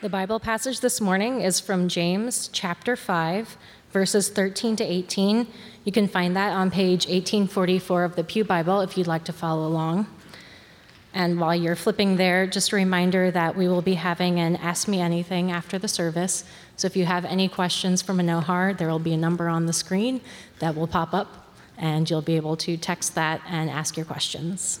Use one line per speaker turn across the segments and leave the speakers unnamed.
The Bible passage this morning is from James chapter 5, verses 13 to 18. You can find that on page 1844 of the Pew Bible if you'd like to follow along. And while you're flipping there, just a reminder that we will be having an Ask Me Anything after the service. So if you have any questions for Manohar, there will be a number on the screen that will pop up, and you'll be able to text that and ask your questions.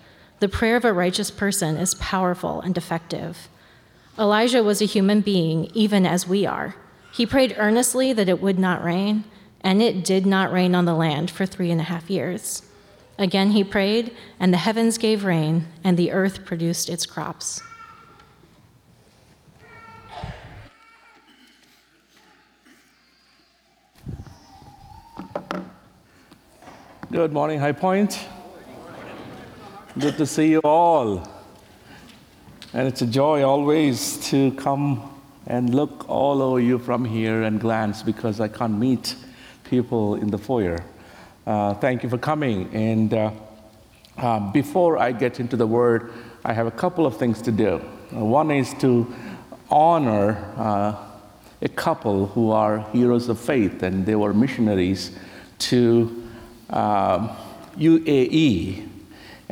The prayer of a righteous person is powerful and effective. Elijah was a human being, even as we are. He prayed earnestly that it would not rain, and it did not rain on the land for three and a half years. Again he prayed, and the heavens gave rain, and the earth produced its crops.
Good morning, High Point. Good to see you all. And it's a joy always to come and look all over you from here and glance because I can't meet people in the foyer. Uh, thank you for coming. And uh, uh, before I get into the word, I have a couple of things to do. Uh, one is to honor uh, a couple who are heroes of faith, and they were missionaries to UAE um,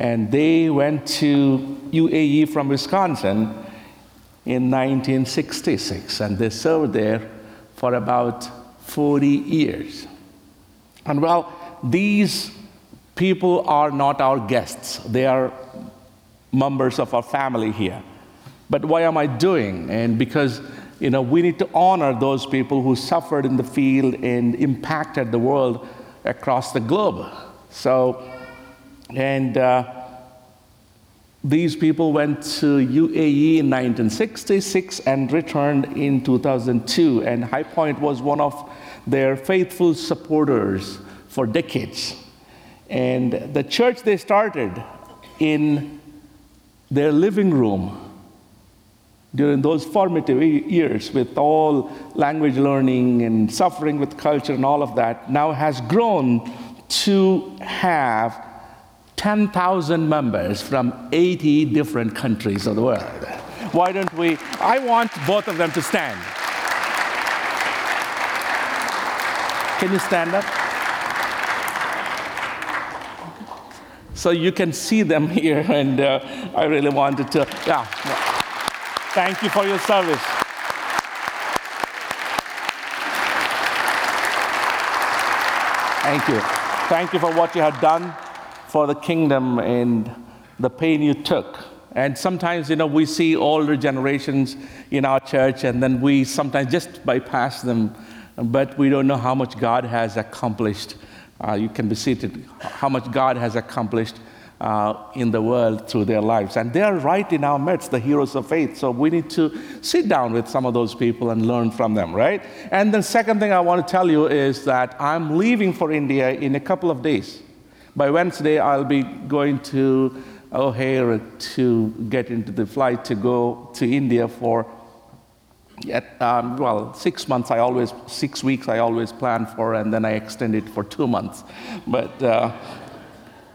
and they went to UAE from Wisconsin in 1966, and they served there for about 40 years. And well, these people are not our guests, they are members of our family here. But why am I doing? And because you know, we need to honor those people who suffered in the field and impacted the world across the globe. So, and uh, these people went to UAE in 1966 and returned in 2002. And High Point was one of their faithful supporters for decades. And the church they started in their living room during those formative years with all language learning and suffering with culture and all of that now has grown to have 10,000 members from 80 different countries of the world. Why don't we? I want both of them to stand. Can you stand up? So you can see them here, and uh, I really wanted to. Yeah. Thank you for your service. Thank you. Thank you for what you have done for the kingdom and the pain you took. And sometimes, you know, we see older generations in our church, and then we sometimes just bypass them, but we don't know how much God has accomplished. Uh, you can be seated, how much God has accomplished uh, in the world through their lives. And they are right in our midst, the heroes of faith. So we need to sit down with some of those people and learn from them, right? And the second thing I want to tell you is that I'm leaving for India in a couple of days. By Wednesday, I'll be going to O'Hare to get into the flight to go to India for, um, well, six months. I always, six weeks I always plan for, and then I extend it for two months. But uh,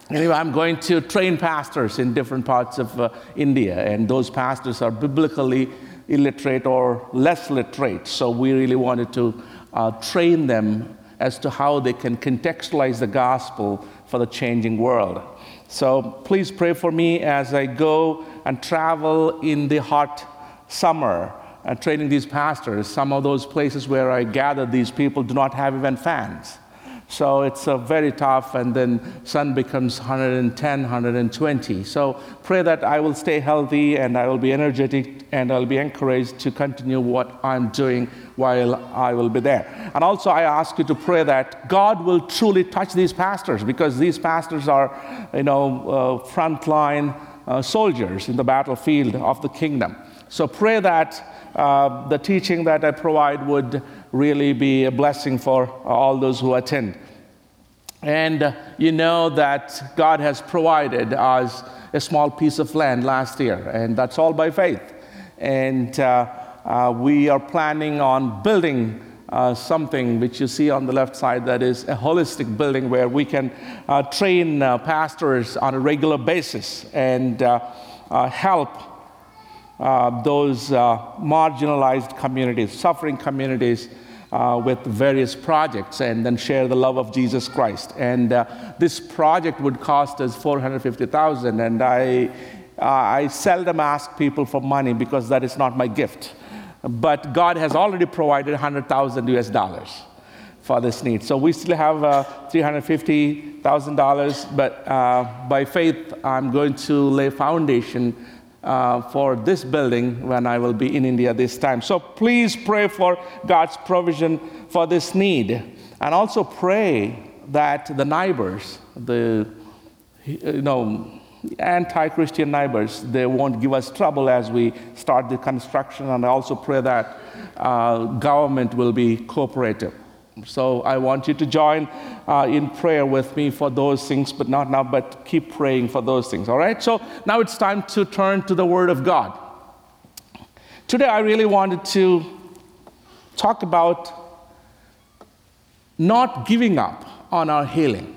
anyway, I'm going to train pastors in different parts of uh, India, and those pastors are biblically illiterate or less literate. So we really wanted to uh, train them as to how they can contextualize the gospel for the changing world. So please pray for me as I go and travel in the hot summer and training these pastors. Some of those places where I gather these people do not have even fans. So it's very tough, and then sun becomes 110, 120. So pray that I will stay healthy and I will be energetic and I'll be encouraged to continue what I'm doing while I will be there. And also, I ask you to pray that God will truly touch these pastors because these pastors are, you know, uh, frontline uh, soldiers in the battlefield of the kingdom. So pray that uh, the teaching that I provide would really be a blessing for all those who attend. And uh, you know that God has provided us a small piece of land last year, and that's all by faith. And uh, uh, we are planning on building uh, something which you see on the left side that is a holistic building where we can uh, train pastors on a regular basis and uh, uh, help uh, those marginalized communities, suffering communities. with various projects, and then share the love of Jesus Christ. And this project would cost us 450,000, and I, I seldom ask people for money because that is not my gift but God has already provided 100,000 US dollars for this need. So we still have uh, $350,000, but uh, by faith, I'm going to lay foundation uh, for this building when I will be in India this time. So please pray for God's provision for this need. And also pray that the neighbors, the you know, anti-Christian neighbors, they won't give us trouble as we start the construction. And I also pray that uh, government will be cooperative. So I want you to join uh, in prayer with me for those things, but not now, but keep praying for those things. All right. So now it's time to turn to the Word of God. Today I really wanted to talk about not giving up on our healing.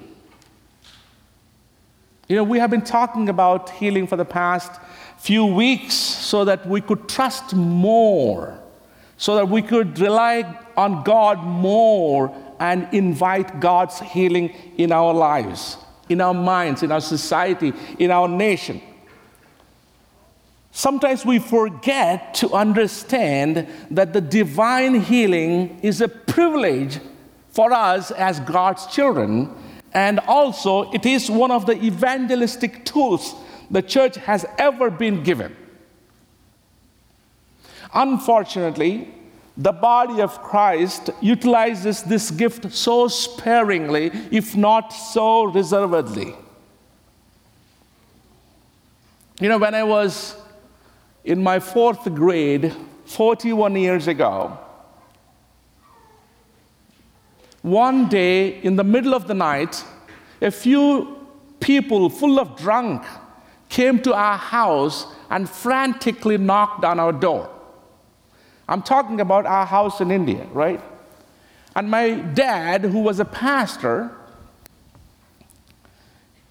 You know, we have been talking about healing for the past few weeks so that we could trust more, so that we could rely on God more and invite God's healing in our lives, in our minds, in our society, in our nation. Sometimes we forget to understand that the divine healing is a privilege for us as God's children and also, it is one of the evangelistic tools the church has ever been given. Unfortunately, the body of Christ utilizes this gift so sparingly, if not so reservedly. You know, when I was in my fourth grade, 41 years ago, one day, in the middle of the night, a few people full of drunk came to our house and frantically knocked on our door. I'm talking about our house in India, right? And my dad, who was a pastor,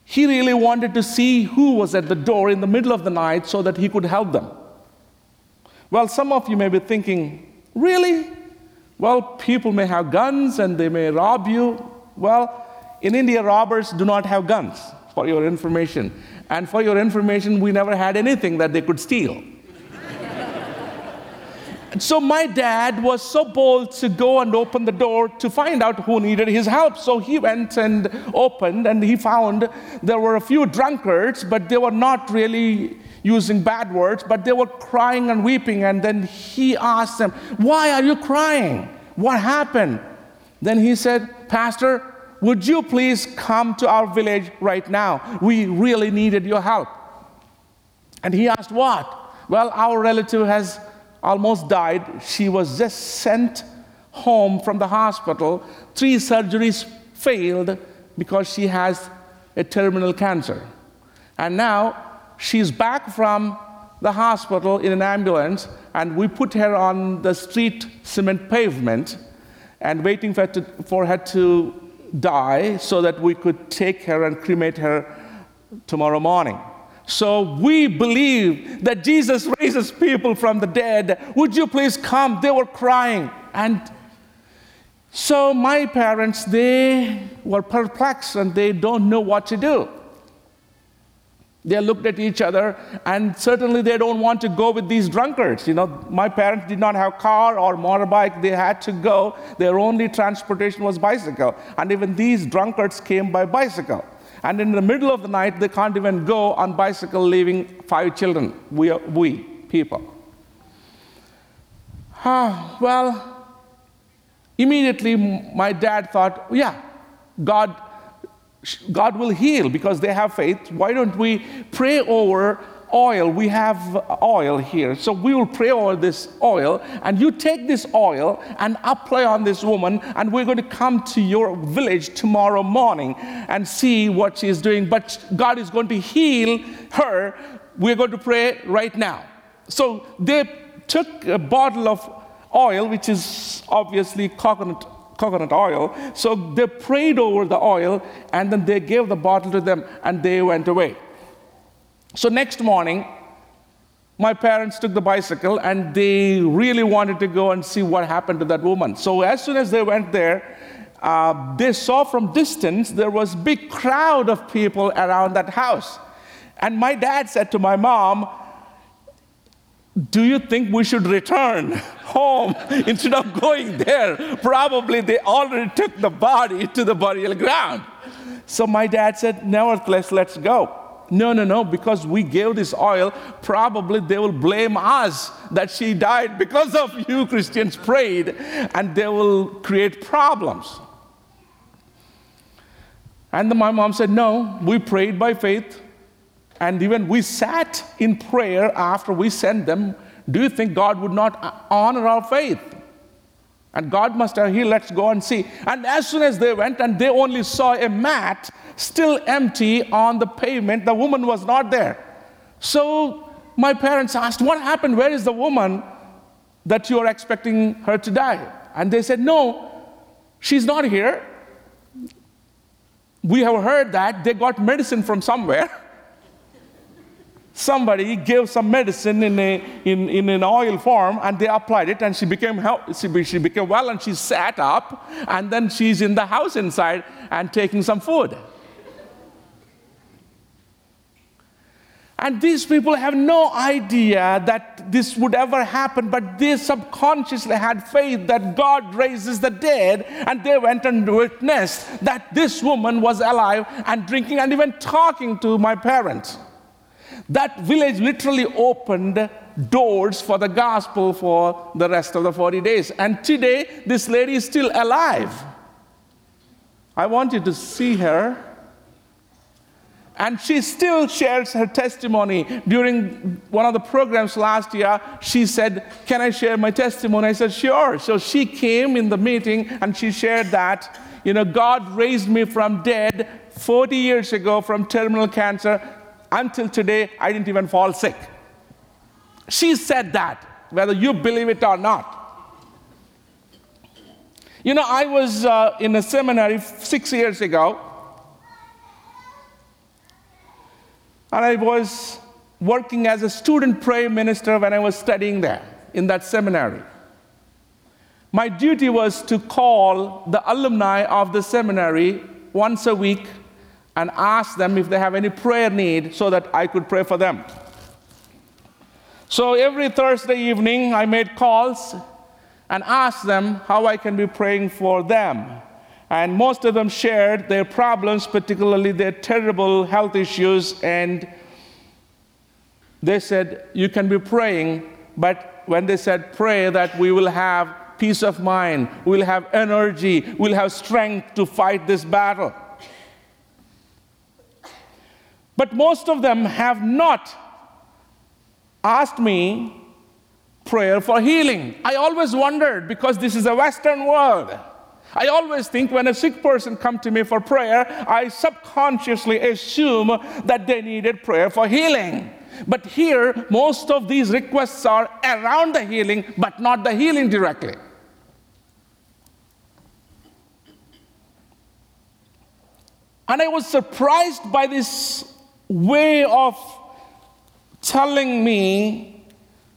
he really wanted to see who was at the door in the middle of the night so that he could help them. Well, some of you may be thinking, really? Well, people may have guns and they may rob you. Well, in India, robbers do not have guns, for your information. And for your information, we never had anything that they could steal. So my dad was so bold to go and open the door to find out who needed his help. So he went and opened, and he found there were a few drunkards, but they were not really using bad words, but they were crying and weeping. And then he asked them, Why are you crying? What happened? Then he said, Pastor, would you please come to our village right now? We really needed your help. And he asked, What? Well, our relative has almost died. She was just sent home from the hospital. Three surgeries failed because she has a terminal cancer. And now she's back from the hospital in an ambulance, and we put her on the street cement pavement and waiting for her to, for her to die so that we could take her and cremate her tomorrow morning. So we believe that Jesus raises people from the dead. Would you please come? They were crying. And so my parents, they were perplexed and they don't know what to do. They looked at each other, and certainly they don't want to go with these drunkards. You know, my parents did not have car or motorbike; they had to go. Their only transportation was bicycle, and even these drunkards came by bicycle. And in the middle of the night, they can't even go on bicycle, leaving five children. We, we people. Ah, well, immediately my dad thought, yeah, God God will heal because they have faith. Why don't we pray over oil. We have oil here. So we will pray over this oil, and you take this oil and apply on this woman, and we're going to come to your village tomorrow morning and see what she's doing. But God is going to heal her. We're going to pray right now. So they took a bottle of oil, which is obviously coconut coconut oil. So they prayed over the oil and then they gave the bottle to them and they went away. So next morning, my parents took the bicycle and they really wanted to go and see what happened to that woman. So as soon as they went there, uh, they saw from distance there was big crowd of people around that house. And my dad said to my mom, do you think we should return home instead of going there? Probably they already took the body to the burial ground. So my dad said, Nevertheless, let's go. No, no, no, because we gave this oil, probably they will blame us that she died because of you Christians prayed, and they will create problems. And my mom said, No, we prayed by faith, and even we sat in prayer after we sent them. Do you think God would not honor our faith? And God must have, here, let's go and see. And as soon as they went and they only saw a mat still empty on the pavement, the woman was not there. So my parents asked, What happened? Where is the woman that you are expecting her to die? And they said, No, she's not here. We have heard that they got medicine from somewhere. somebody gave some medicine in, a, in, in an oil form and they applied it and she became, she, she became well and she sat up and then she's in the house inside and taking some food. And these people have no idea that this would ever happen, but they subconsciously had faith that God raises the dead, and they went and witnessed that this woman was alive and drinking and even talking to my parents. That village literally opened doors for the gospel for the rest of the 40 days. And today, this lady is still alive. I want you to see her. And she still shares her testimony. During one of the programs last year, she said, Can I share my testimony? I said, Sure. So she came in the meeting and she shared that, you know, God raised me from dead 40 years ago from terminal cancer until today, I didn't even fall sick. She said that, whether you believe it or not. You know, I was uh, in a seminary six years ago, and I was working as a student prayer minister when I was studying there in that seminary. My duty was to call the alumni of the seminary once a week and ask them if they have any prayer need so that I could pray for them. So every Thursday evening, I made calls and asked them how I can be praying for them. And most of them shared their problems, particularly their terrible health issues. And they said, You can be praying, but when they said pray, that we will have peace of mind, we'll have energy, we'll have strength to fight this battle. But most of them have not asked me prayer for healing. I always wondered because this is a Western world. I always think when a sick person comes to me for prayer, I subconsciously assume that they needed prayer for healing. But here, most of these requests are around the healing, but not the healing directly. And I was surprised by this way of telling me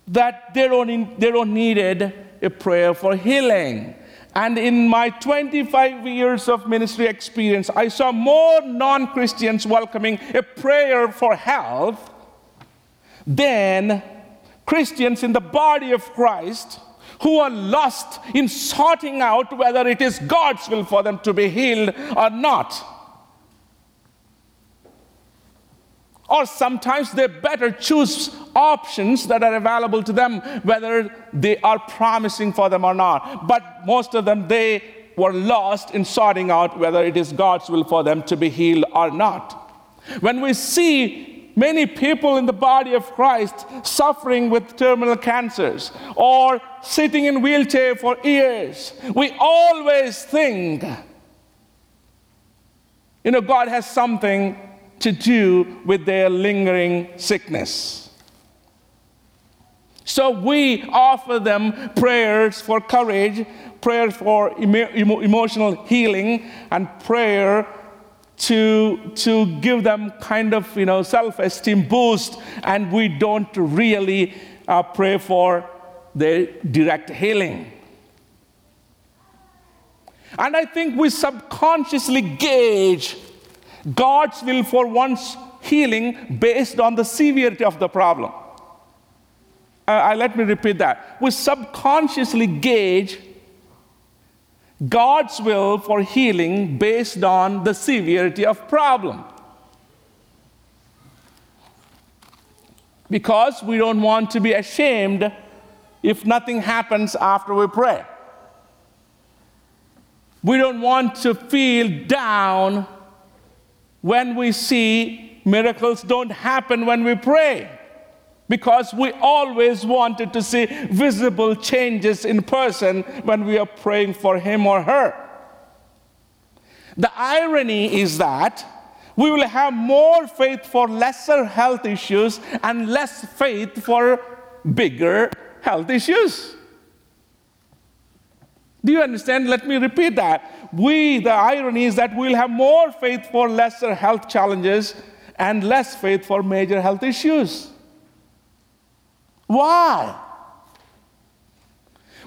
that they don't, they don't needed a prayer for healing. And in my 25 years of ministry experience, I saw more non Christians welcoming a prayer for health than Christians in the body of Christ who are lost in sorting out whether it is God's will for them to be healed or not. Or sometimes they better choose options that are available to them, whether they are promising for them or not. But most of them, they were lost in sorting out whether it is God's will for them to be healed or not. When we see Many people in the body of Christ suffering with terminal cancers or sitting in wheelchair for years. We always think, you know, God has something to do with their lingering sickness. So we offer them prayers for courage, prayers for emo- emotional healing, and prayer to, to give them kind of you know self-esteem boost, and we don't really uh, pray for their direct healing. And I think we subconsciously gauge God's will for one's healing based on the severity of the problem. Uh, let me repeat that. We subconsciously gauge God's will for healing based on the severity of problem. Because we don't want to be ashamed if nothing happens after we pray. We don't want to feel down when we see miracles don't happen when we pray because we always wanted to see visible changes in person when we are praying for him or her. The irony is that we will have more faith for lesser health issues and less faith for bigger health issues. Do you understand? Let me repeat that. We, the irony is that we'll have more faith for lesser health challenges and less faith for major health issues. Why?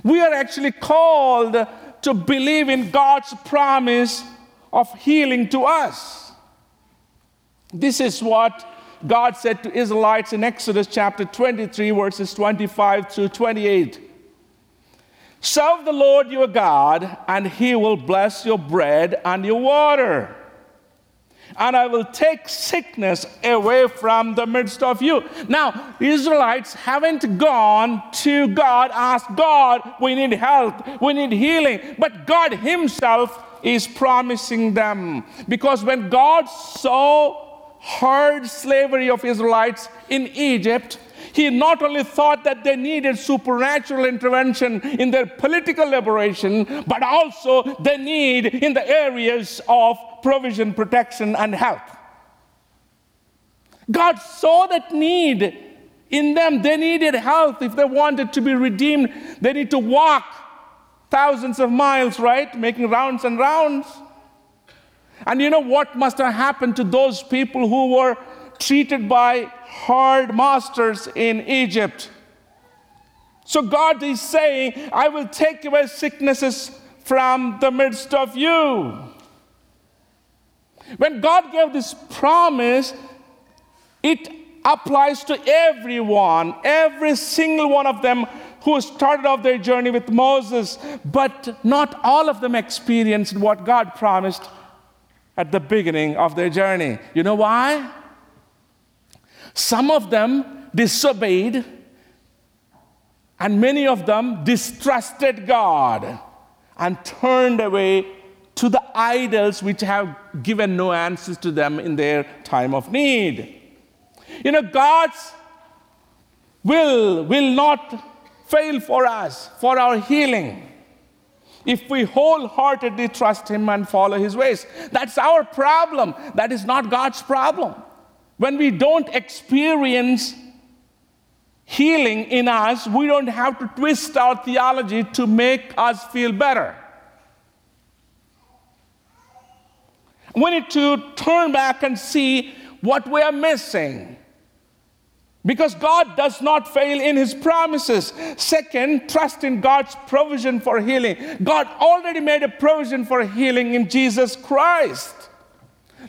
We are actually called to believe in God's promise of healing to us. This is what God said to Israelites in Exodus chapter 23, verses 25 through 28. Serve the Lord your God, and he will bless your bread and your water and I will take sickness away from the midst of you. Now, Israelites haven't gone to God, asked God, we need health, we need healing, but God Himself is promising them. Because when God saw hard slavery of Israelites in Egypt, he not only thought that they needed supernatural intervention in their political liberation, but also the need in the areas of provision, protection, and health. God saw that need in them. They needed health if they wanted to be redeemed. They need to walk thousands of miles, right? Making rounds and rounds. And you know what must have happened to those people who were treated by hard masters in Egypt. So God is saying, I will take away sicknesses from the midst of you. When God gave this promise, it applies to everyone, every single one of them who started off their journey with Moses, but not all of them experienced what God promised at the beginning of their journey. You know why? Some of them disobeyed, and many of them distrusted God and turned away to the idols which have given no answers to them in their time of need. You know, God's will will not fail for us, for our healing, if we wholeheartedly trust Him and follow His ways. That's our problem. That is not God's problem. When we don't experience healing in us, we don't have to twist our theology to make us feel better. We need to turn back and see what we are missing. Because God does not fail in his promises. Second, trust in God's provision for healing. God already made a provision for healing in Jesus Christ.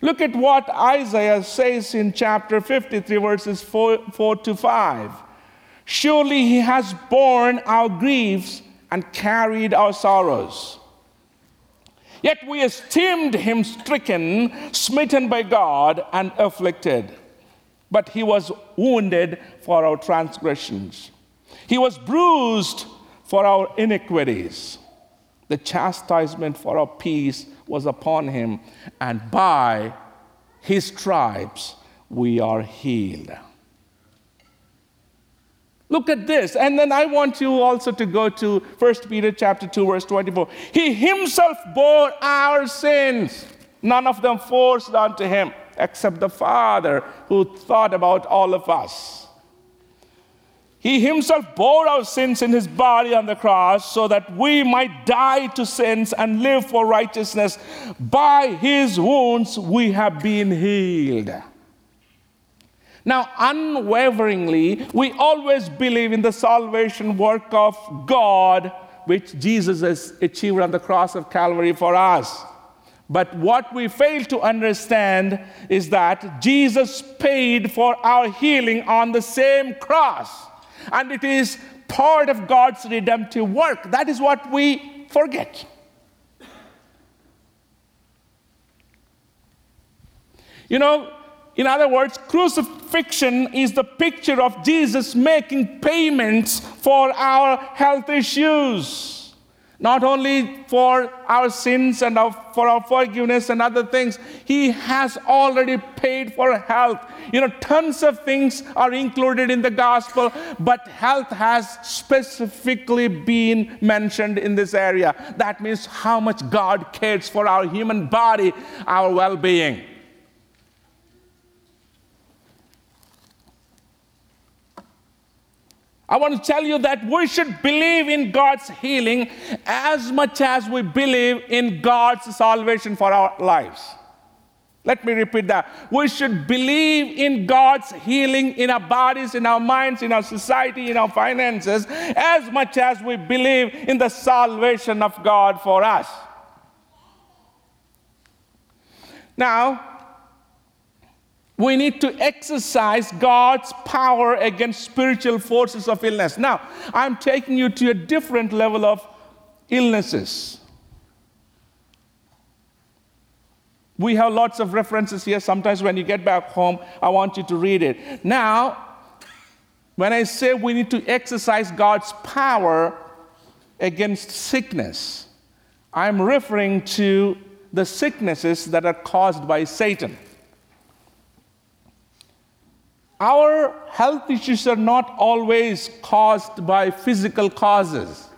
Look at what Isaiah says in chapter 53, verses 4, 4 to 5. Surely he has borne our griefs and carried our sorrows. Yet we esteemed him stricken, smitten by God, and afflicted. But he was wounded for our transgressions, he was bruised for our iniquities. The chastisement for our peace was upon him, and by his stripes we are healed. Look at this. And then I want you also to go to 1 Peter chapter 2 verse 24. He himself bore our sins, none of them forced onto him except the Father who thought about all of us. He himself bore our sins in his body on the cross so that we might die to sins and live for righteousness. By his wounds we have been healed. Now, unwaveringly, we always believe in the salvation work of God, which Jesus has achieved on the cross of Calvary for us. But what we fail to understand is that Jesus paid for our healing on the same cross. And it is part of God's redemptive work. That is what we forget. You know, in other words, crucifixion is the picture of Jesus making payments for our health issues. Not only for our sins and our, for our forgiveness and other things, He has already paid for health. You know, tons of things are included in the gospel, but health has specifically been mentioned in this area. That means how much God cares for our human body, our well being. I want to tell you that we should believe in God's healing as much as we believe in God's salvation for our lives. Let me repeat that. We should believe in God's healing in our bodies, in our minds, in our society, in our finances, as much as we believe in the salvation of God for us. Now, we need to exercise God's power against spiritual forces of illness. Now, I'm taking you to a different level of illnesses. We have lots of references here. Sometimes when you get back home, I want you to read it. Now, when I say we need to exercise God's power against sickness, I'm referring to the sicknesses that are caused by Satan. Our health issues are not always caused by physical causes,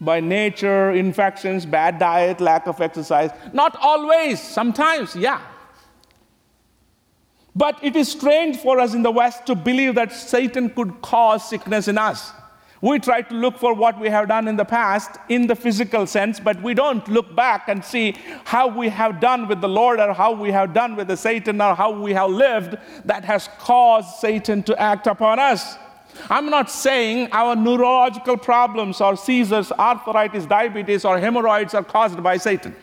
by nature, infections, bad diet, lack of exercise. Not always, sometimes, yeah. But it is strange for us in the West to believe that Satan could cause sickness in us. We try to look for what we have done in the past in the physical sense, but we don't look back and see how we have done with the Lord or how we have done with the Satan or how we have lived that has caused Satan to act upon us. I'm not saying our neurological problems or seizures, arthritis, diabetes, or hemorrhoids are caused by Satan.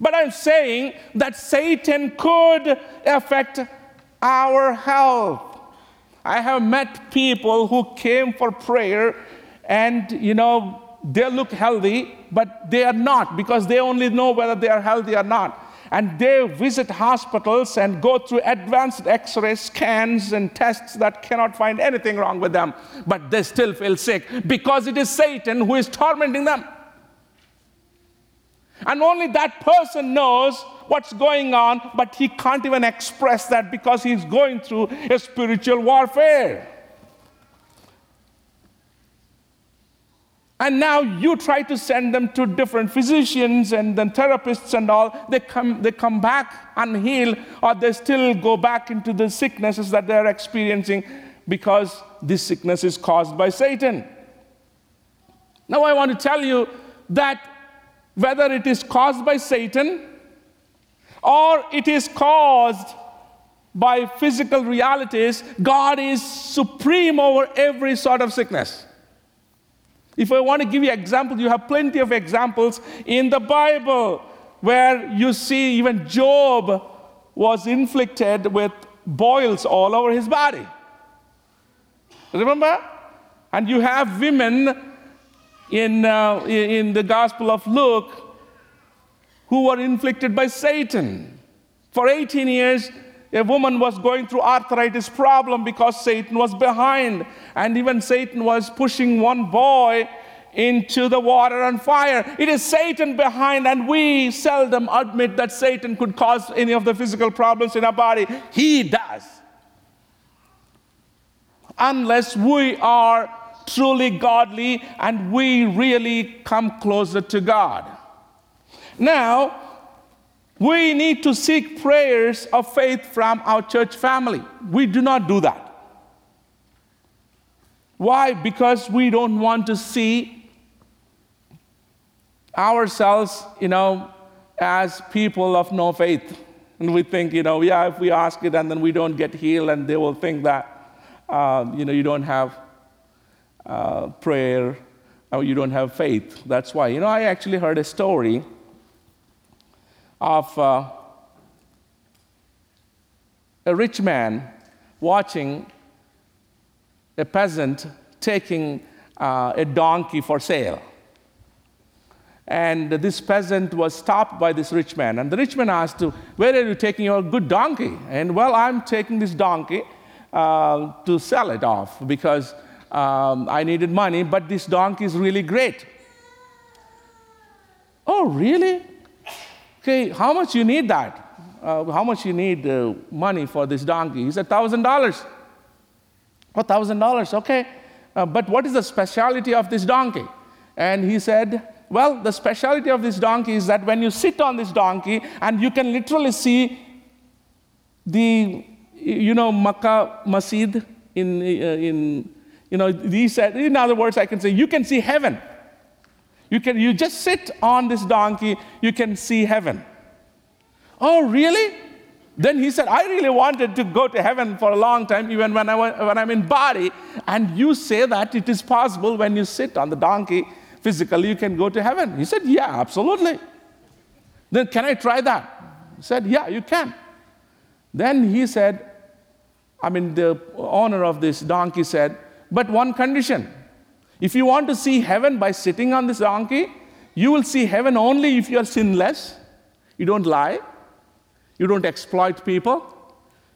But I'm saying that Satan could affect our health. I have met people who came for prayer and, you know, they look healthy, but they are not because they only know whether they are healthy or not. And they visit hospitals and go through advanced x ray scans and tests that cannot find anything wrong with them, but they still feel sick because it is Satan who is tormenting them. And only that person knows what's going on, but he can't even express that because he's going through a spiritual warfare. And now you try to send them to different physicians and then therapists and all. They come, they come back unhealed, or they still go back into the sicknesses that they're experiencing because this sickness is caused by Satan. Now, I want to tell you that whether it is caused by Satan or it is caused by physical realities, God is supreme over every sort of sickness. If I want to give you examples, you have plenty of examples in the Bible where you see even Job was inflicted with boils all over his body. Remember? And you have women in, uh, in the Gospel of Luke who were inflicted by Satan. For 18 years, a woman was going through arthritis problem because Satan was behind. And even Satan was pushing one boy into the water and fire. It is Satan behind, and we seldom admit that Satan could cause any of the physical problems in our body. He does. Unless we are truly godly and we really come closer to God. Now, we need to seek prayers of faith from our church family. We do not do that. Why? Because we don't want to see ourselves, you know, as people of no faith. And we think, you know, yeah, if we ask it and then we don't get healed, and they will think that, uh, you know, you don't have uh, prayer or you don't have faith. That's why. You know, I actually heard a story of uh, a rich man watching a peasant taking uh, a donkey for sale. And this peasant was stopped by this rich man. And the rich man asked, Where are you taking your good donkey? And well, I'm taking this donkey uh, to sell it off because um, I needed money, but this donkey is really great. Oh, really? Okay, how much you need that? Uh, how much you need uh, money for this donkey? He said, thousand dollars. Oh, thousand dollars, okay. Uh, but what is the speciality of this donkey? And he said, well, the speciality of this donkey is that when you sit on this donkey and you can literally see the, you know, Makkah Masjid in, uh, in you know, he said, in other words, I can say, you can see heaven. You can, you just sit on this donkey, you can see heaven. Oh, really? Then he said, I really wanted to go to heaven for a long time, even when, I, when I'm in body. And you say that it is possible when you sit on the donkey, physically, you can go to heaven. He said, Yeah, absolutely. Then can I try that? He said, Yeah, you can. Then he said, I mean, the owner of this donkey said, But one condition if you want to see heaven by sitting on this donkey, you will see heaven only if you are sinless, you don't lie, you don't exploit people,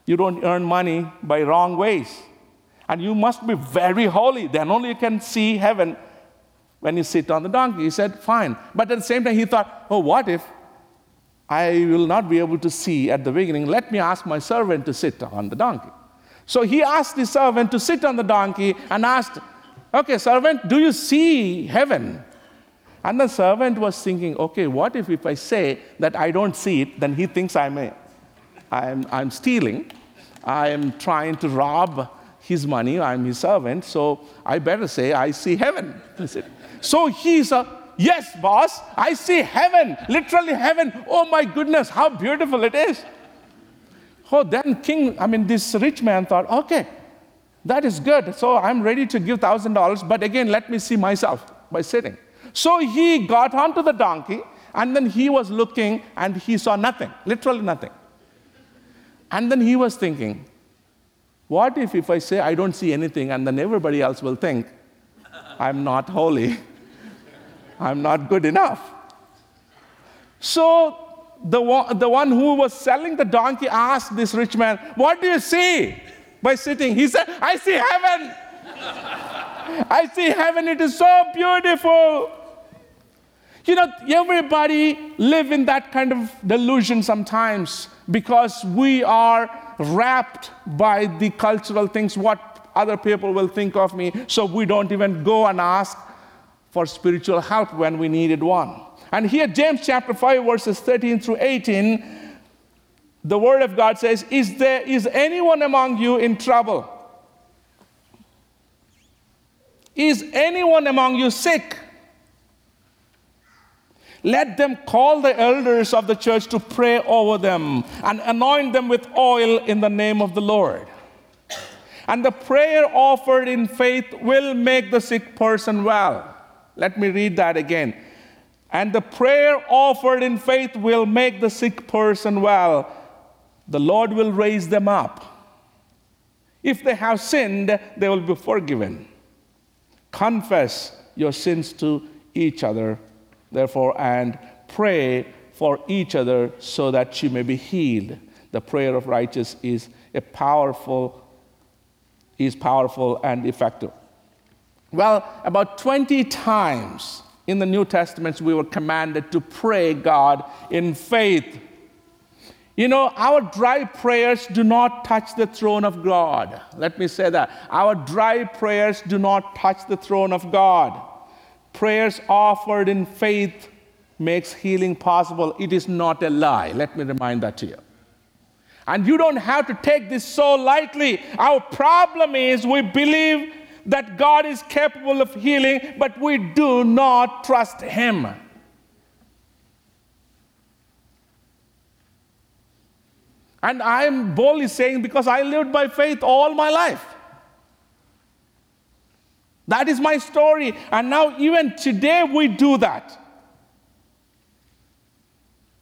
you don't earn money by wrong ways. And you must be very holy. Then only you can see heaven when you sit on the donkey. He said, Fine. But at the same time, he thought, Oh, what if I will not be able to see at the beginning? Let me ask my servant to sit on the donkey. So he asked the servant to sit on the donkey and asked, Okay, servant, do you see heaven? And the servant was thinking, okay, what if, if I say that I don't see it, then he thinks I'm, a, I'm, I'm stealing, I am trying to rob his money, I'm his servant, so I better say I see heaven. So he's a, yes, boss, I see heaven, literally heaven. Oh my goodness, how beautiful it is. Oh, then King, I mean, this rich man thought, okay, that is good. So I'm ready to give $1,000, but again, let me see myself by sitting. So he got onto the donkey, and then he was looking, and he saw nothing, literally nothing. And then he was thinking, what if if I say I don't see anything, and then everybody else will think I'm not holy, I'm not good enough? So the one, the one who was selling the donkey asked this rich man, What do you see? By sitting. He said, I see heaven. I see heaven. It is so beautiful. You know, everybody live in that kind of delusion sometimes because we are wrapped by the cultural things, what other people will think of me, so we don't even go and ask for spiritual help when we needed one. And here, James chapter 5, verses 13 through 18, the word of God says, Is there is anyone among you in trouble? Is anyone among you sick? Let them call the elders of the church to pray over them and anoint them with oil in the name of the Lord. And the prayer offered in faith will make the sick person well. Let me read that again. And the prayer offered in faith will make the sick person well the Lord will raise them up. If they have sinned, they will be forgiven. Confess your sins to each other, therefore, and pray for each other so that you may be healed. The prayer of righteous is a powerful, is powerful and effective. Well, about 20 times in the New Testament, we were commanded to pray God in faith. You know, our dry prayers do not touch the throne of God. Let me say that. Our dry prayers do not touch the throne of God. Prayers offered in faith makes healing possible. It is not a lie. Let me remind that to you. And you don't have to take this so lightly. Our problem is we believe that God is capable of healing, but we do not trust Him. And I am boldly saying because I lived by faith all my life. That is my story. And now, even today, we do that.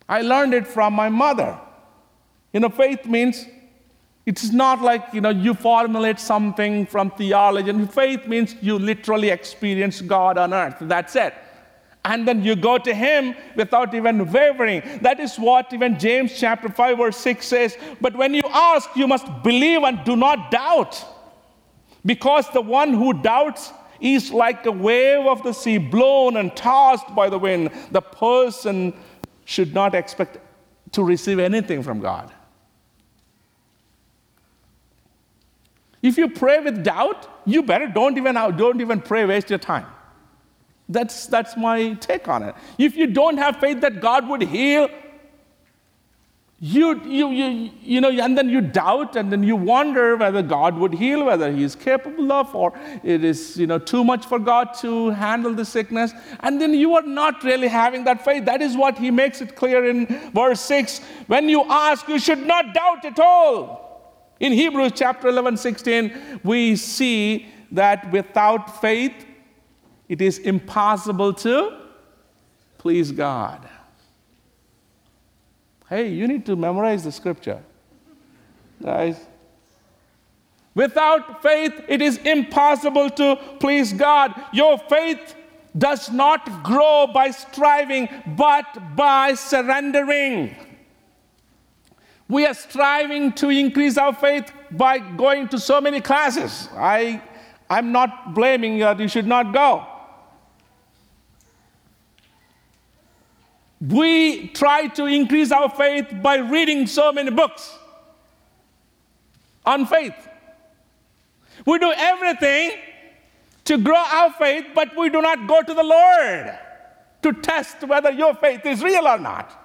I learned it from my mother. You know, faith means it's not like you know you formulate something from theology. And faith means you literally experience God on earth. That's it. And then you go to him without even wavering. That is what even James chapter 5, verse 6 says. But when you ask, you must believe and do not doubt. Because the one who doubts is like a wave of the sea blown and tossed by the wind. The person should not expect to receive anything from God. If you pray with doubt, you better don't even, don't even pray, waste your time. That's, that's my take on it. If you don't have faith that God would heal, you, you, you, you know, and then you doubt, and then you wonder whether God would heal, whether He is capable of, or it is, you know, too much for God to handle the sickness. And then you are not really having that faith. That is what He makes it clear in verse 6. When you ask, you should not doubt at all. In Hebrews chapter 11, 16, we see that without faith, it is impossible to please God. Hey, you need to memorize the scripture. Guys. Without faith, it is impossible to please God. Your faith does not grow by striving, but by surrendering. We are striving to increase our faith by going to so many classes. I, I'm not blaming you that you should not go. We try to increase our faith by reading so many books on faith. We do everything to grow our faith, but we do not go to the Lord to test whether your faith is real or not.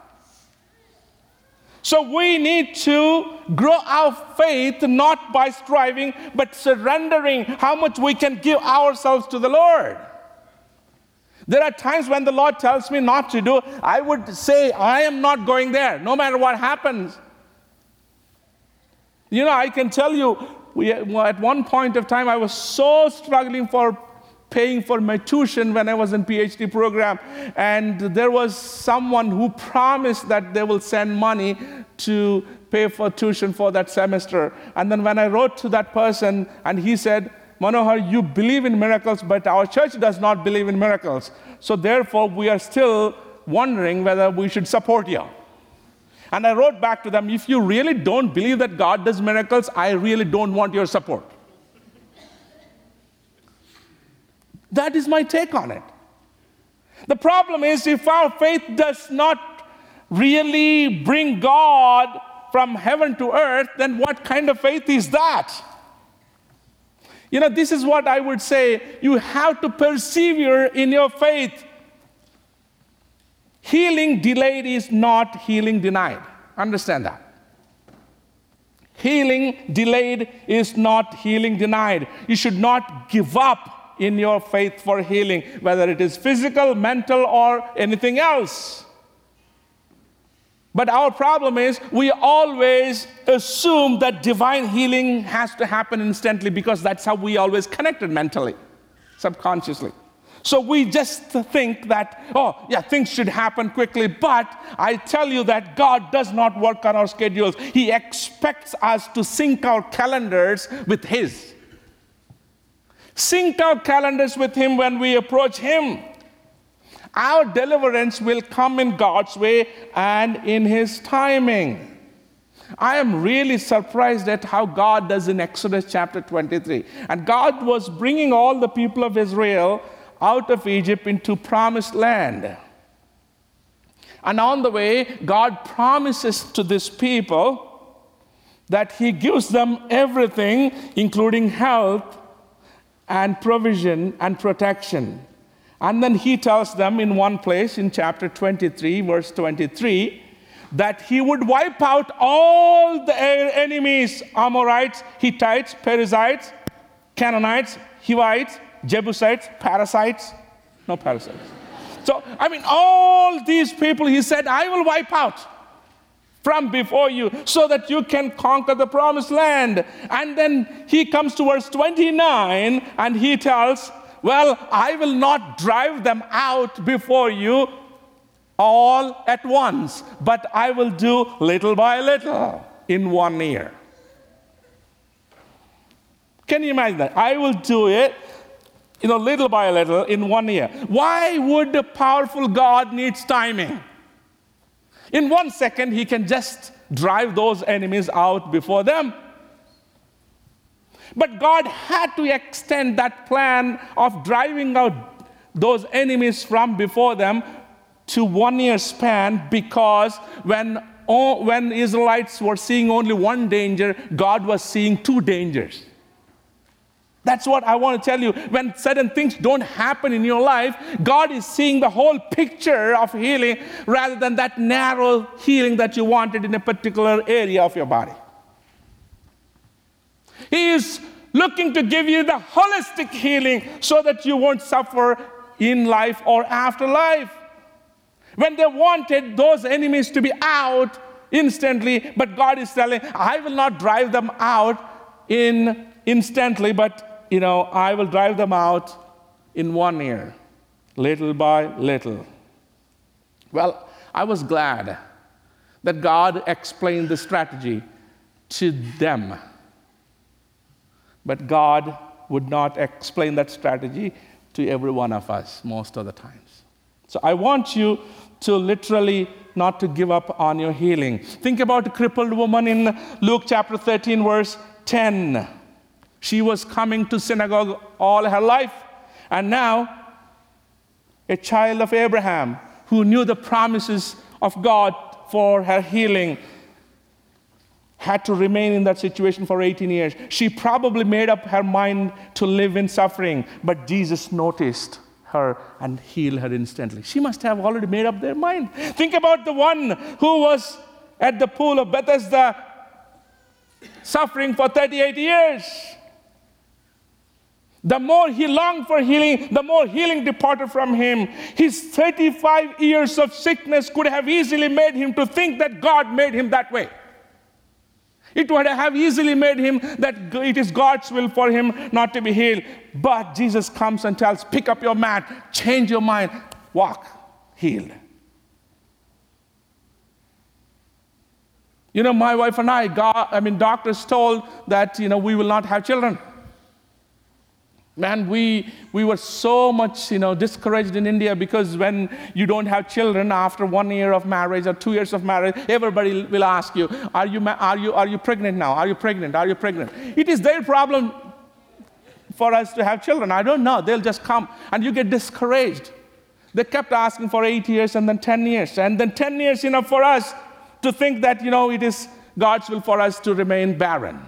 So we need to grow our faith not by striving, but surrendering how much we can give ourselves to the Lord. There are times when the Lord tells me not to do, I would say, I am not going there, no matter what happens. You know, I can tell you, we, at one point of time, I was so struggling for paying for my tuition when I was in PhD program, and there was someone who promised that they will send money to pay for tuition for that semester. And then when I wrote to that person, and he said, Manohar, you believe in miracles, but our church does not believe in miracles. So therefore, we are still wondering whether we should support you. And I wrote back to them, if you really don't believe that God does miracles, I really don't want your support. That is my take on it. The problem is if our faith does not really bring God from heaven to earth, then what kind of faith is that? You know, this is what I would say. You have to persevere in your faith. Healing delayed is not healing denied. Understand that. Healing delayed is not healing denied. You should not give up in your faith for healing, whether it is physical, mental, or anything else. But our problem is we always assume that divine healing has to happen instantly because that's how we always connected mentally, subconsciously. So we just think that, oh, yeah, things should happen quickly. But I tell you that God does not work on our schedules. He expects us to sync our calendars with His. Sync our calendars with Him when we approach Him. Our deliverance will come in God's way and in His timing. I am really surprised at how God does in Exodus chapter 23. And God was bringing all the people of Israel out of Egypt into promised land. And on the way, God promises to this people that He gives them everything, including health and provision and protection. And then He tells them in one place in chapter 23, verse 23, that He would wipe out all the enemies Amorites, Hittites, Perizzites, Canaanites, Hivites, Jebusites, parasites. No parasites. So, I mean, all these people, he said, I will wipe out from before you so that you can conquer the promised land. And then he comes to verse 29 and he tells, Well, I will not drive them out before you all at once, but I will do little by little in one year. Can you imagine that? I will do it you know, little by little in one year. Why would the powerful God needs timing? In one second, he can just drive those enemies out before them. But God had to extend that plan of driving out those enemies from before them to one year span because when, when Israelites were seeing only one danger, God was seeing two dangers. That's what I want to tell you. When certain things don't happen in your life, God is seeing the whole picture of healing rather than that narrow healing that you wanted in a particular area of your body. He is looking to give you the holistic healing so that you won't suffer in life or after life. When they wanted those enemies to be out instantly, but God is telling, I will not drive them out in instantly, but you know, I will drive them out in one year, little by little. Well, I was glad that God explained the strategy to them. But God would not explain that strategy to every one of us most of the times. So I want you to literally not to give up on your healing. Think about a crippled woman in Luke chapter 13, verse 10. She was coming to synagogue all her life, and now a child of Abraham who knew the promises of God for her healing had to remain in that situation for 18 years. She probably made up her mind to live in suffering, but Jesus noticed her and healed her instantly. She must have already made up their mind. Think about the one who was at the pool of Bethesda suffering for 38 years. The more he longed for healing, the more healing departed from him. His 35 years of sickness could have easily made him to think that God made him that way. It would have easily made him that it is God's will for him not to be healed. But Jesus comes and tells, Pick up your mat, change your mind, walk, healed. You know, my wife and I, God, I mean, doctors told that, you know, we will not have children. Man, we, we were so much, you know, discouraged in India because when you don't have children after one year of marriage or two years of marriage, everybody will ask you, are you, are you, are you pregnant now? Are you pregnant? Are you pregnant? It is their problem for us to have children. I don't know. They'll just come and you get discouraged. They kept asking for eight years and then 10 years. And then 10 years enough for us to think that, you know, it is God's will for us to remain barren.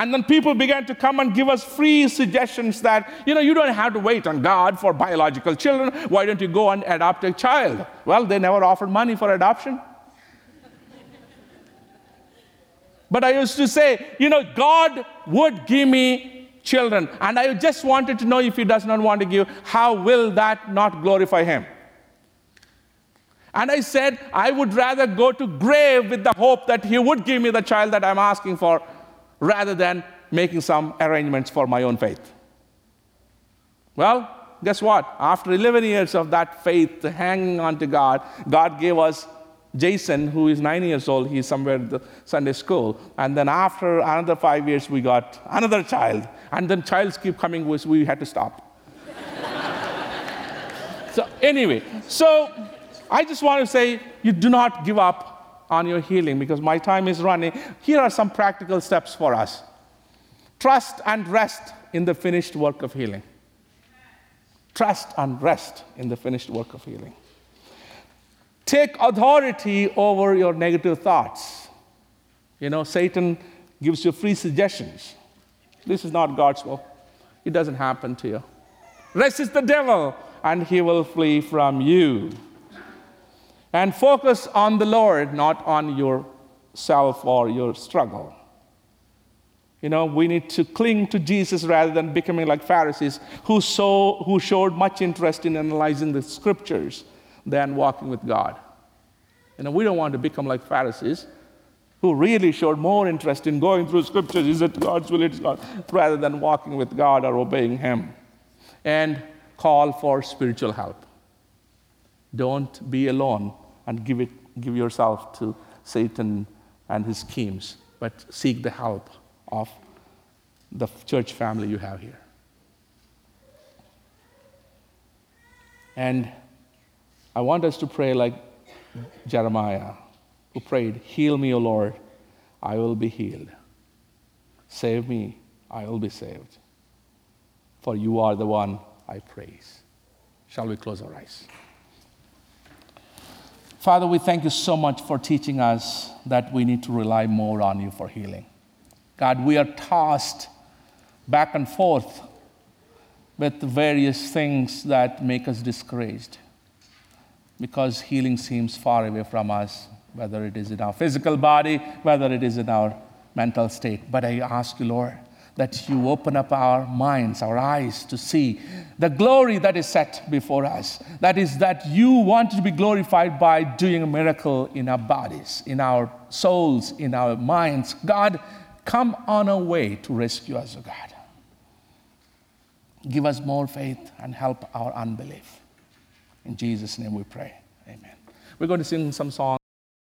And then people began to come and give us free suggestions that, you know, you don't have to wait on God for biological children. Why don't you go and adopt a child? Well, they never offered money for adoption. but I used to say, you know, God would give me children. And I just wanted to know if He does not want to give, how will that not glorify Him? And I said, I would rather go to grave with the hope that He would give me the child that I'm asking for rather than making some arrangements for my own faith. Well, guess what? After 11 years of that faith hanging on to God, God gave us Jason, who is nine years old. He's somewhere at the Sunday school. And then after another five years, we got another child. And then childs keep coming, which we had to stop. so, anyway, so I just want to say you do not give up on your healing because my time is running. Here are some practical steps for us trust and rest in the finished work of healing. Trust and rest in the finished work of healing. Take authority over your negative thoughts. You know, Satan gives you free suggestions. This is not God's will, it doesn't happen to you. Resist the devil, and he will flee from you. And focus on the Lord, not on yourself or your struggle. You know, we need to cling to Jesus rather than becoming like Pharisees who, saw, who showed much interest in analyzing the scriptures than walking with God. You know, we don't want to become like Pharisees who really showed more interest in going through scriptures. Is it God's will? It's God, rather than walking with God or obeying Him. And call for spiritual help. Don't be alone and give, it, give yourself to Satan and his schemes, but seek the help of the church family you have here. And I want us to pray like Jeremiah, who prayed, Heal me, O Lord, I will be healed. Save me, I will be saved. For you are the one I praise. Shall we close our eyes? Father, we thank you so much for teaching us that we need to rely more on you for healing. God, we are tossed back and forth with various things that make us discouraged because healing seems far away from us, whether it is in our physical body, whether it is in our mental state. But I ask you, Lord, that you open up our minds, our eyes to see the glory that is set before us. That is, that you want to be glorified by doing a miracle in our bodies, in our souls, in our minds. God, come on our way to rescue us, O God. Give us more faith and help our unbelief. In Jesus' name we pray. Amen. We're going to sing some songs.